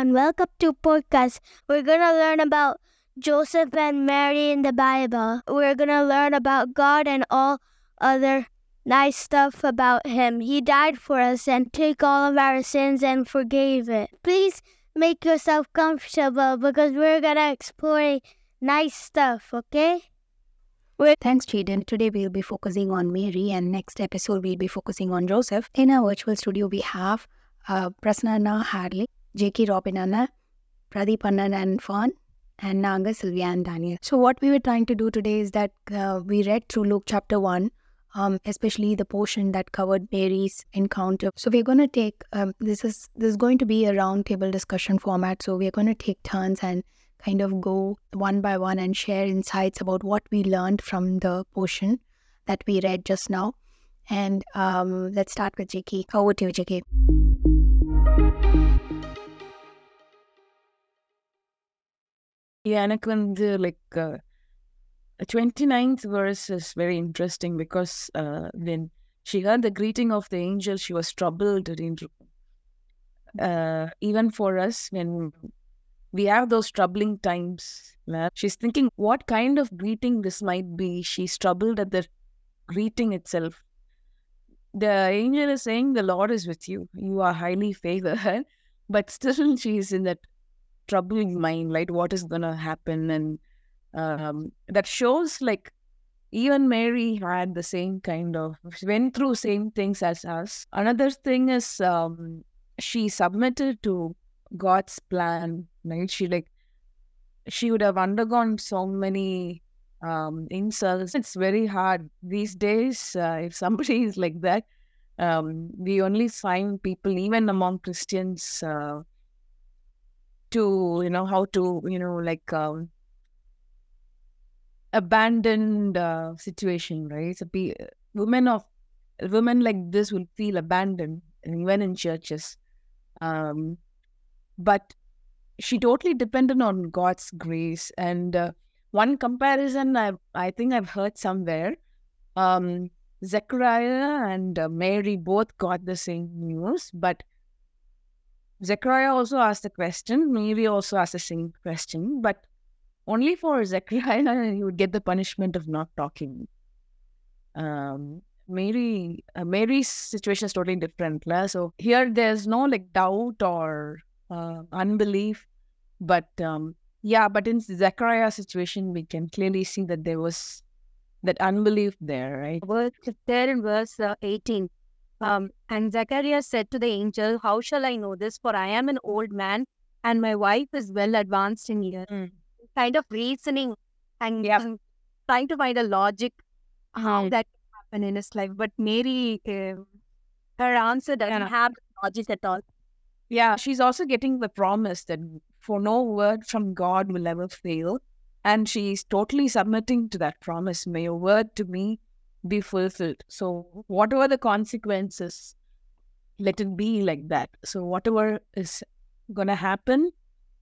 Everyone. Welcome to podcast. We're gonna learn about Joseph and Mary in the Bible. We're gonna learn about God and all other nice stuff about Him. He died for us and took all of our sins and forgave it. Please make yourself comfortable because we're gonna explore nice stuff. Okay? Thanks, Jaden. Today we'll be focusing on Mary, and next episode we'll be focusing on Joseph. In our virtual studio, we have uh, Prasanna Hadley, J.K. Robin Anna, Pradeep Annan and Fawn, and Nanga, Sylvia, and Daniel. So, what we were trying to do today is that uh, we read through Luke chapter 1, um, especially the portion that covered Mary's encounter. So, we're going to take um, this is this is going to be a roundtable discussion format. So, we're going to take turns and kind of go one by one and share insights about what we learned from the portion that we read just now. And um, let's start with JK. Over to you, JK. எனக்கு வந்து like twenty ninth verse is very interesting because uh, when she heard the greeting of the angel, she was troubled. அப்படின்னு இருக்கும். Uh, even for us, when we have those troubling times, uh, she's thinking, what kind of greeting this might be? She's troubled at the greeting itself. The angel is saying, The Lord is with you. You are highly favored. But still, she's in that troubling mind, right? What is going to happen? And um, that shows like even Mary had the same kind of went through same things as us. Another thing is um, she submitted to God's plan, right? She like she would have undergone so many um, insults. It's very hard these days. Uh, if somebody is like that, um, we only find people, even among Christians, uh, to you know how to you know like um, abandoned uh, situation, right? So be, women of women like this will feel abandoned even in churches, um, but she totally depended on God's grace. And uh, one comparison I I think I've heard somewhere, um, Zechariah and uh, Mary both got the same news, but Zechariah also asked the question, Mary also asked the same question, but only for Zechariah he would get the punishment of not talking. Um, Mary, uh, Mary's situation is totally different. la. So here there's no like doubt or uh, unbelief, but um, yeah, but in Zechariah's situation we can clearly see that there was that unbelief there, right? verse there in verse uh, 18. Um, and Zechariah said to the angel, How shall I know this? For I am an old man, and my wife is well advanced in years. Mm. Kind of reasoning and Yep. um, trying to find a logic how Mm. that can happen in his life. But Mary, uh, her answer doesn't Yeah. have logic at all. Yeah, she's also getting the promise that for no word from God will ever fail. And she's totally submitting to that promise. May your word to me be fulfilled. So, whatever the consequences, let it be like that. So, whatever is going to happen,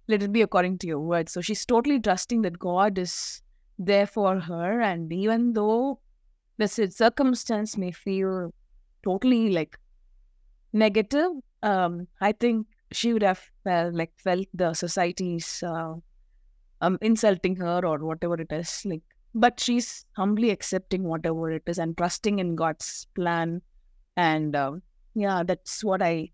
let it be according to your word. So, she's totally trusting that God is there for her. And even though the circumstance may feel totally like negative, um, I think she would have felt like felt the society's uh, um insulting her or whatever it is. Like, but she's humbly accepting whatever it is and trusting in God's plan. And um, yeah, that's what I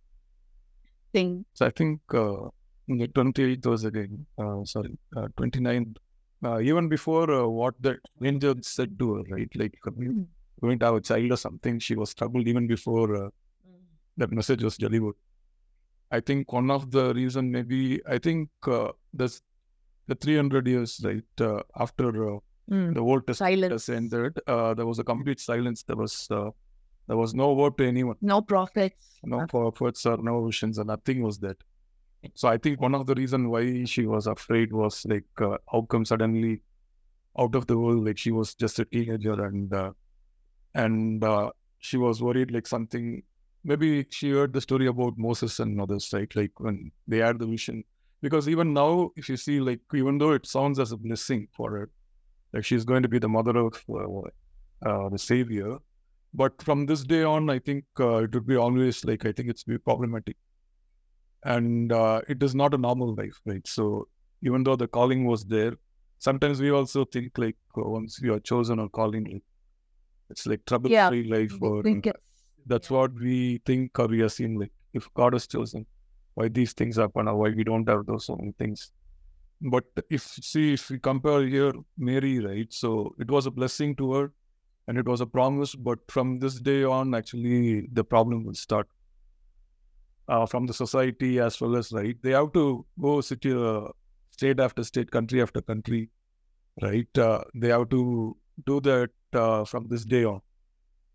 think. So I think uh, the 28th was again, uh, sorry, uh, 29th, uh, even before uh, what the angel said to her, right? Like uh, Mm. going to have a child or something, she was troubled even before uh, that message was delivered. I think one of the reason maybe, I think uh, this, the 300 years, right, uh, after uh, Mm. the Old Testament Silence. ended, uh, there was a complete silence. There was uh, there was no word to anyone. No prophets. no Uh, prophets or no visions and nothing was that so i think one of the reason why she was afraid was like uh, how come suddenly out of the world like she was just a teenager and uh, and uh, she was worried like something maybe she heard the story about moses and others right like when they had the vision because even now if you see like even though it sounds as a blessing for her like she's going to be the mother of uh, uh, the savior but from this day on, I think uh, it would be always like I think it's be problematic. and uh, it is not a normal life, right? So even though the calling was there, sometimes we also think like uh, once you are chosen or calling, it's like trouble-free life, or that's what we think or we assume. Like if God has chosen, why these things happen or why we don't have those many things. But if see if we compare here Mary, right? So it was a blessing to her, and it was a promise. But from this day on, actually, the problem will start uh, from the society as well as right. They have to go city, uh, state after state, country after country, right? Uh, they have to do that uh, from this day on,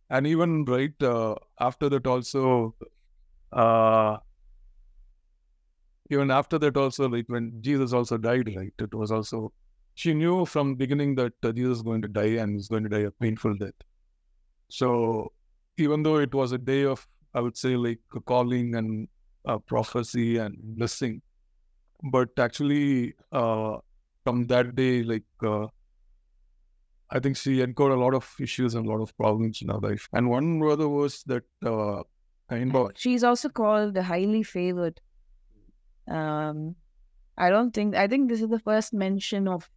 and even right uh, after that also, uh, even after that also, like when Jesus also died, right? It was also she knew from beginning that uh, Jesus is going to die and he's going to die a painful death. So even though it was a day of, I would say, like a calling and uh, prophecy and blessing, but actually uh, from that day, like uh, I think she encountered a lot of issues and a lot of problems in her life. And one brother was that uh, of She's also called the highly favored. Um, I don't think, I think this is the first mention of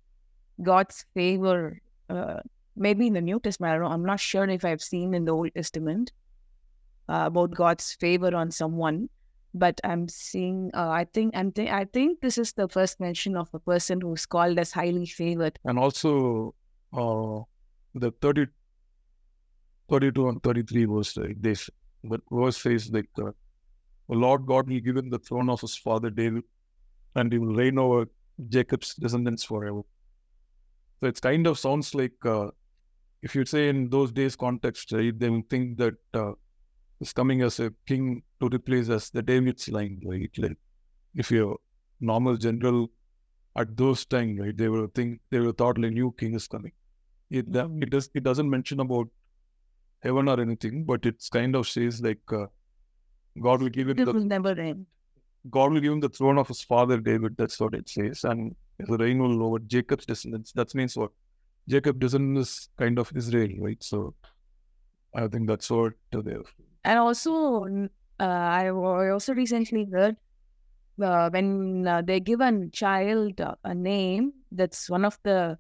God's favor, uh, maybe in the New Testament. I don't, I'm not sure if I've seen in the Old Testament uh, about God's favor on someone, but I'm seeing, uh, I think, I'm th- I think this is the first mention of a person who's called as highly favored. and also uh, the 30, 32 and 33 verse like this but verse says like the lord god will give him the throne of his father david and he will reign over jacob's descendants forever so it's kind of sounds like uh, if you say in those days context right they will think that uh, is coming as a king to replace as the david's line right like if you're normal general at those time, right? They will think they will thought like new king is coming. It Mhm. it does it doesn't mention about heaven or anything, but it's kind of says like uh, God will give him It will the never end. God will give him the throne of his father David. That's what it says, and the reign will over Jacob's descendants. That means what? Jacob descendants is kind of Israel, right? So I think that's what they And also, uh, I I also recently heard uh, when uh, they give a child uh, a name, that's one of the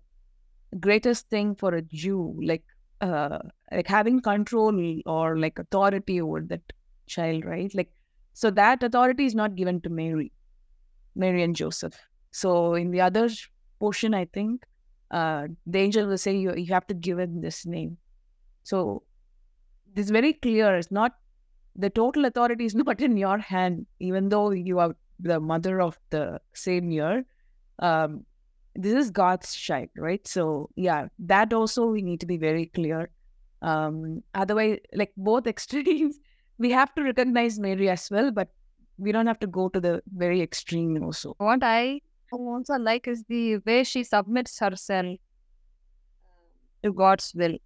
greatest thing for a Jew, like uh, like having control or like authority over that child, right? Like so that authority is not given to Mary, Mary and Joseph. So in the other portion, I think uh, the angel will say you you have to give him this name. So it's very clear. It's not the total authority is not in your hand, even though you are the mother of the Savior. Um, this is God's child, right? So yeah, that also we need to be very clear. Um, otherwise, like both extremes, we have to recognize Mary as well, but we don't have to go to the very extreme also. What I also like is the way she submits herself to God's will.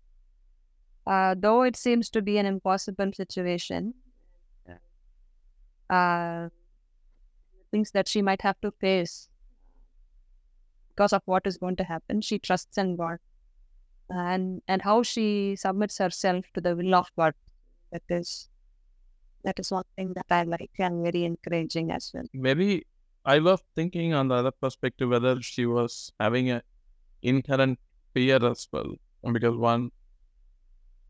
Uh, though it seems to be an impossible situation, uh, things that she might have to face because of what is going to happen, she trusts in God, and and how she submits herself to the will of God. That is, that is one thing that I like and very encouraging as well. maybe I was thinking on the other perspective whether she was having a inherent fear as well, because one,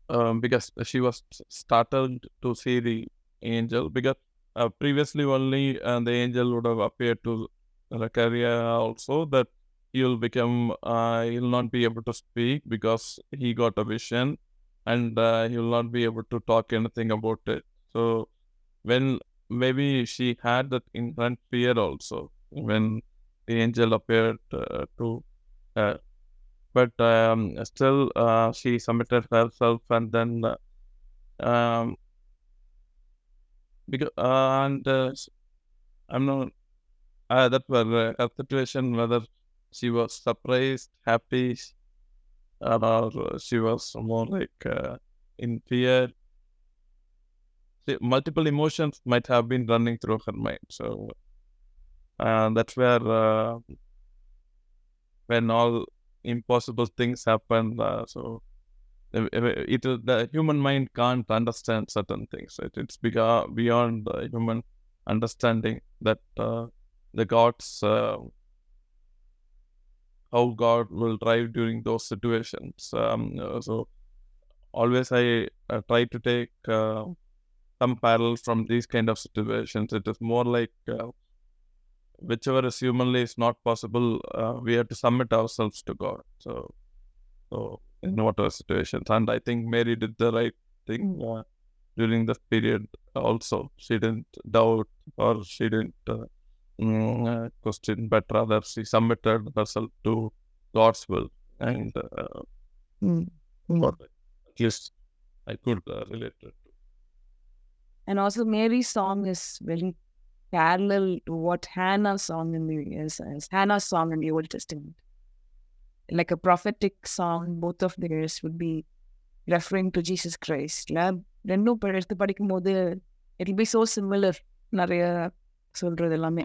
um, because she was startled to see the angel because uh, previously only uh, the angel would have appeared to Zechariah also that he'll become uh, he'll not be able to speak because he got a vision and uh, he'll not be able to talk anything about it. So when maybe she had that inherent fear also when the angel appeared uh, to her. But um, still, uh, she submitted herself, and then uh, um, because uh, and uh, I'm not uh, that was uh, her situation whether she was surprised, happy, or she was more like in fear multiple emotions might have been running through her mind. So uh, that's where uh, when all impossible things happen. Uh, so it, it the human mind can't understand certain things. It, it's beyond beyond the human understanding that uh, the God's uh, how God will drive during those situations. Um, so always I uh, try to take some parallels from these kind of situations. It is more like uh, whichever is humanly is not possible, uh, we have to submit ourselves to God. So, so in whatever situations, and I think Mary did the right thing uh, during this period. Also, she didn't doubt or she didn't mm, uh, question, but rather she submitted herself to God's will, and uh, what at least I could uh, relate it. And also, Mary's song is very parallel to what Hannah's song in the is, is Hannah's song in the Old Testament. Like a prophetic song, both of theirs would be referring to Jesus Christ. இல்ல? ரெண்டும் ப- எடுத்து படிக்கும்போது it be so similar நிறைய சொல்றது எல்லாமே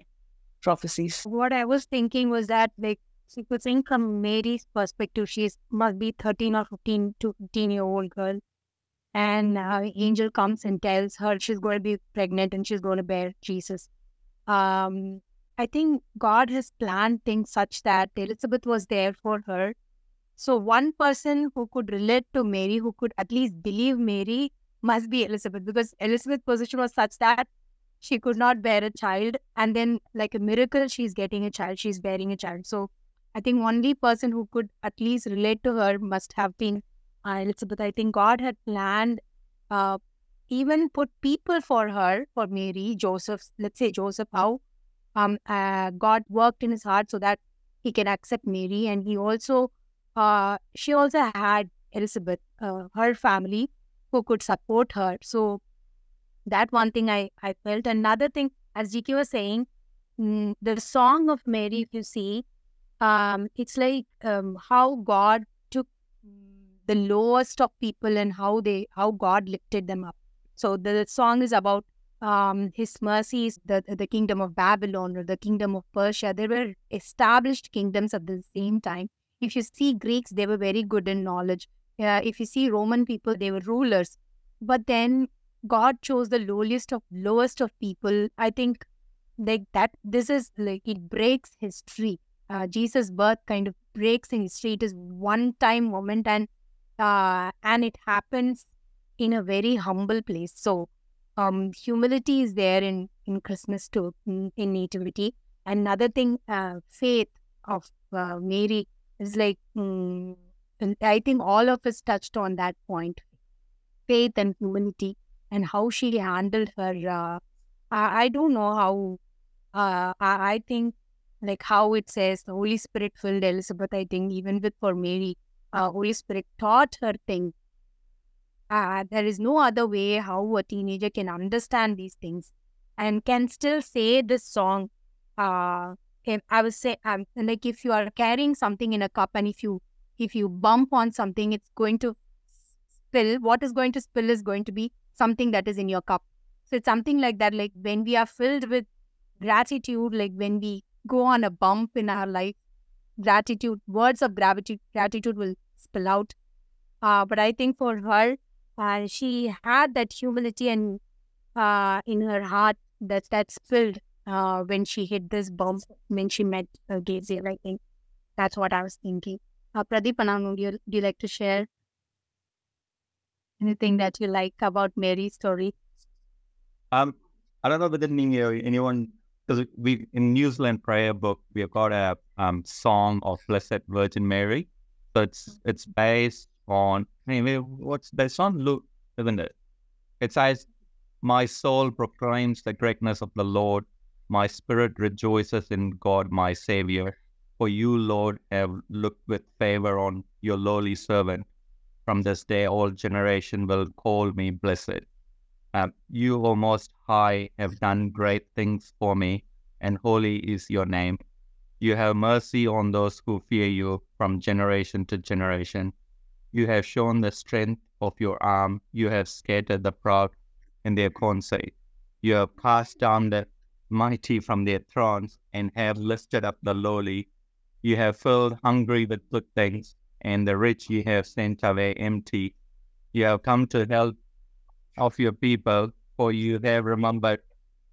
prophecies what I was thinking was that like she could think from Mary's perspective, she's must be 13 or 15 to 15 year old girl. And uh, angel comes and tells her she's going to be pregnant and she's going to bear Jesus. Um, I think God has planned things such that Elizabeth was there for her. So one person who could relate to Mary, who could at least believe Mary, must be Elizabeth because Elizabeth's position was such that she could not bear a child and then like a miracle she's getting a child she's bearing a child so i think only person who could at least relate to her must have been uh, elizabeth i think god had planned uh, even put people for her for mary joseph let's say joseph how um uh, god worked in his heart so that he can accept mary and he also uh, she also had elizabeth uh, her family who could support her so that one thing I, I felt. Another thing, as GK was saying, mm, the song of Mary, if you see, um, it's like um, how God the lowest of people and how they how God lifted them up. So the song is about um, His mercies, the the kingdom of Babylon or the kingdom of Persia. There were established kingdoms at the same time. If you see Greeks, they were very good in knowledge. Uh, if you see Roman people, they were rulers. But then God chose the lowest of lowest of people. I think like that this is like it breaks history. Uh, Jesus' birth kind of breaks in history. It is one time moment and uh, and it happens in a very humble place. So um humility is there in in Christmas too, in, in nativity. Another thing, uh, faith of uh, Mary is like and I think all of us touched on that point. Faith and humility and how she handled her. Uh, I, I don't know how. Uh, I, I think like how it says the Holy Spirit filled Elizabeth. I think even with for Mary, uh, Holy Spirit taught her things. Uh, there is no other way how a teenager can understand these things and can still say this song. Uh, I was say um, like if you are carrying something in a cup and if you if you bump on something, it's going to spill. What is going to spill is going to be something that is in your cup. So it's something like that. Like when we are filled with gratitude, like when we go on a bump in our life, gratitude, words of gratitude, gratitude will spill out. Uh, but I think for her, uh, she had that humility and uh, in her heart that that spilled uh, when she hit this bump when she met uh. I think that's what I was thinking. Uh, Pradeep Anand, do you, do you like to share anything that you like about Mary's story? Um, I don't know whether any- anyone because we in New Zealand prayer book we have got a um song of Blessed Virgin Mary. So it's it's based on mean, what's based on Luke, isn't it? It says, "My soul proclaims the greatness of the Lord. My spirit rejoices in God, my Savior. For you, Lord, have looked with favor on your lowly servant. From this day, all generation will call me blessed." Um, you, O Most High, have done great things for me, and holy is your name. You have mercy on those who fear you from generation to generation. You have shown the strength of your arm. You have scattered the proud in their conceit. You have cast down the mighty from their thrones and have lifted up the lowly. You have filled hungry with good things, and the rich you have sent away empty. You have come to help of your people, for you have remembered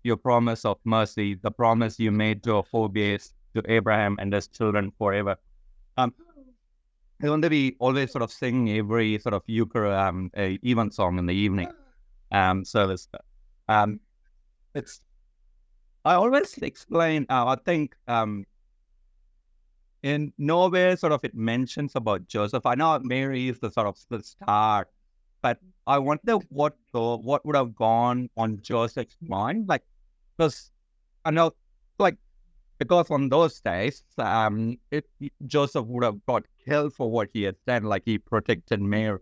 your promise of mercy, the promise you made to our forebears, to Abraham and his children forever. Um, I wonder we always sort of sing every sort of Euchar um, a evensong in the evening um, service. Um, it's I always explain. Uh, I think um, in nowhere sort of it mentions about Joseph. I know Mary is the sort of the star, but I wonder what the, what would have gone on Joseph's mind, like because I know like because on those days, um, it, Joseph would have got killed for what he had done, like he protected Mary.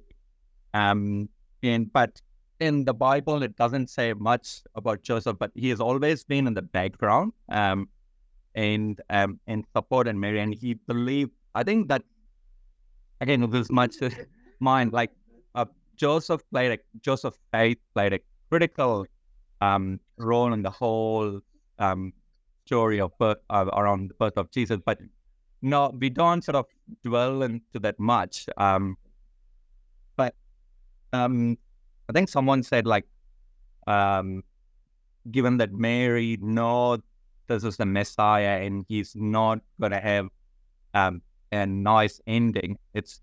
Um, and but in the Bible, it doesn't say much about Joseph, but he has always been in the background, um, and um, and supported Mary, and he believed. I think that again, with as much mind, like Joseph played a Joseph faith played a critical um, role in the whole um, story of birth, uh, around the birth of Jesus, but no, we don't sort of dwell into that much. Um, but um, I think someone said like, um, given that Mary know this is the Messiah and he's not going to have um, a nice ending, it's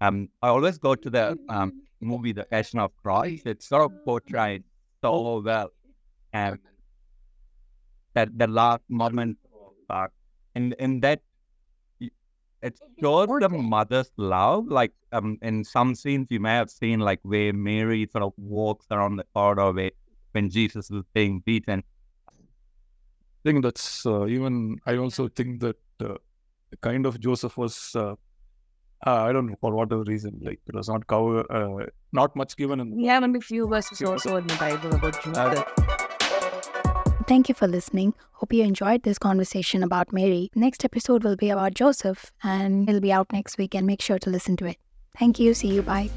um, I always go to the um, movie The Passion of Christ. It's sort of portrayed so well. And that the last moment uh, and in that it shows the mother's love like um in some scenes you may have seen like where mary sort of walks around the corridor where, when jesus is being beaten i think that's uh, even i also think that uh, kind of joseph was uh, uh, I don't know for whatever reason, like it was not cover, uh, not much given in. We have only few verses also in the Bible about Joseph. Thank you for listening. Hope you enjoyed this conversation about Mary. Next episode will be about Joseph and it'll be out next week and make sure to listen to it. Thank you. See you. Bye.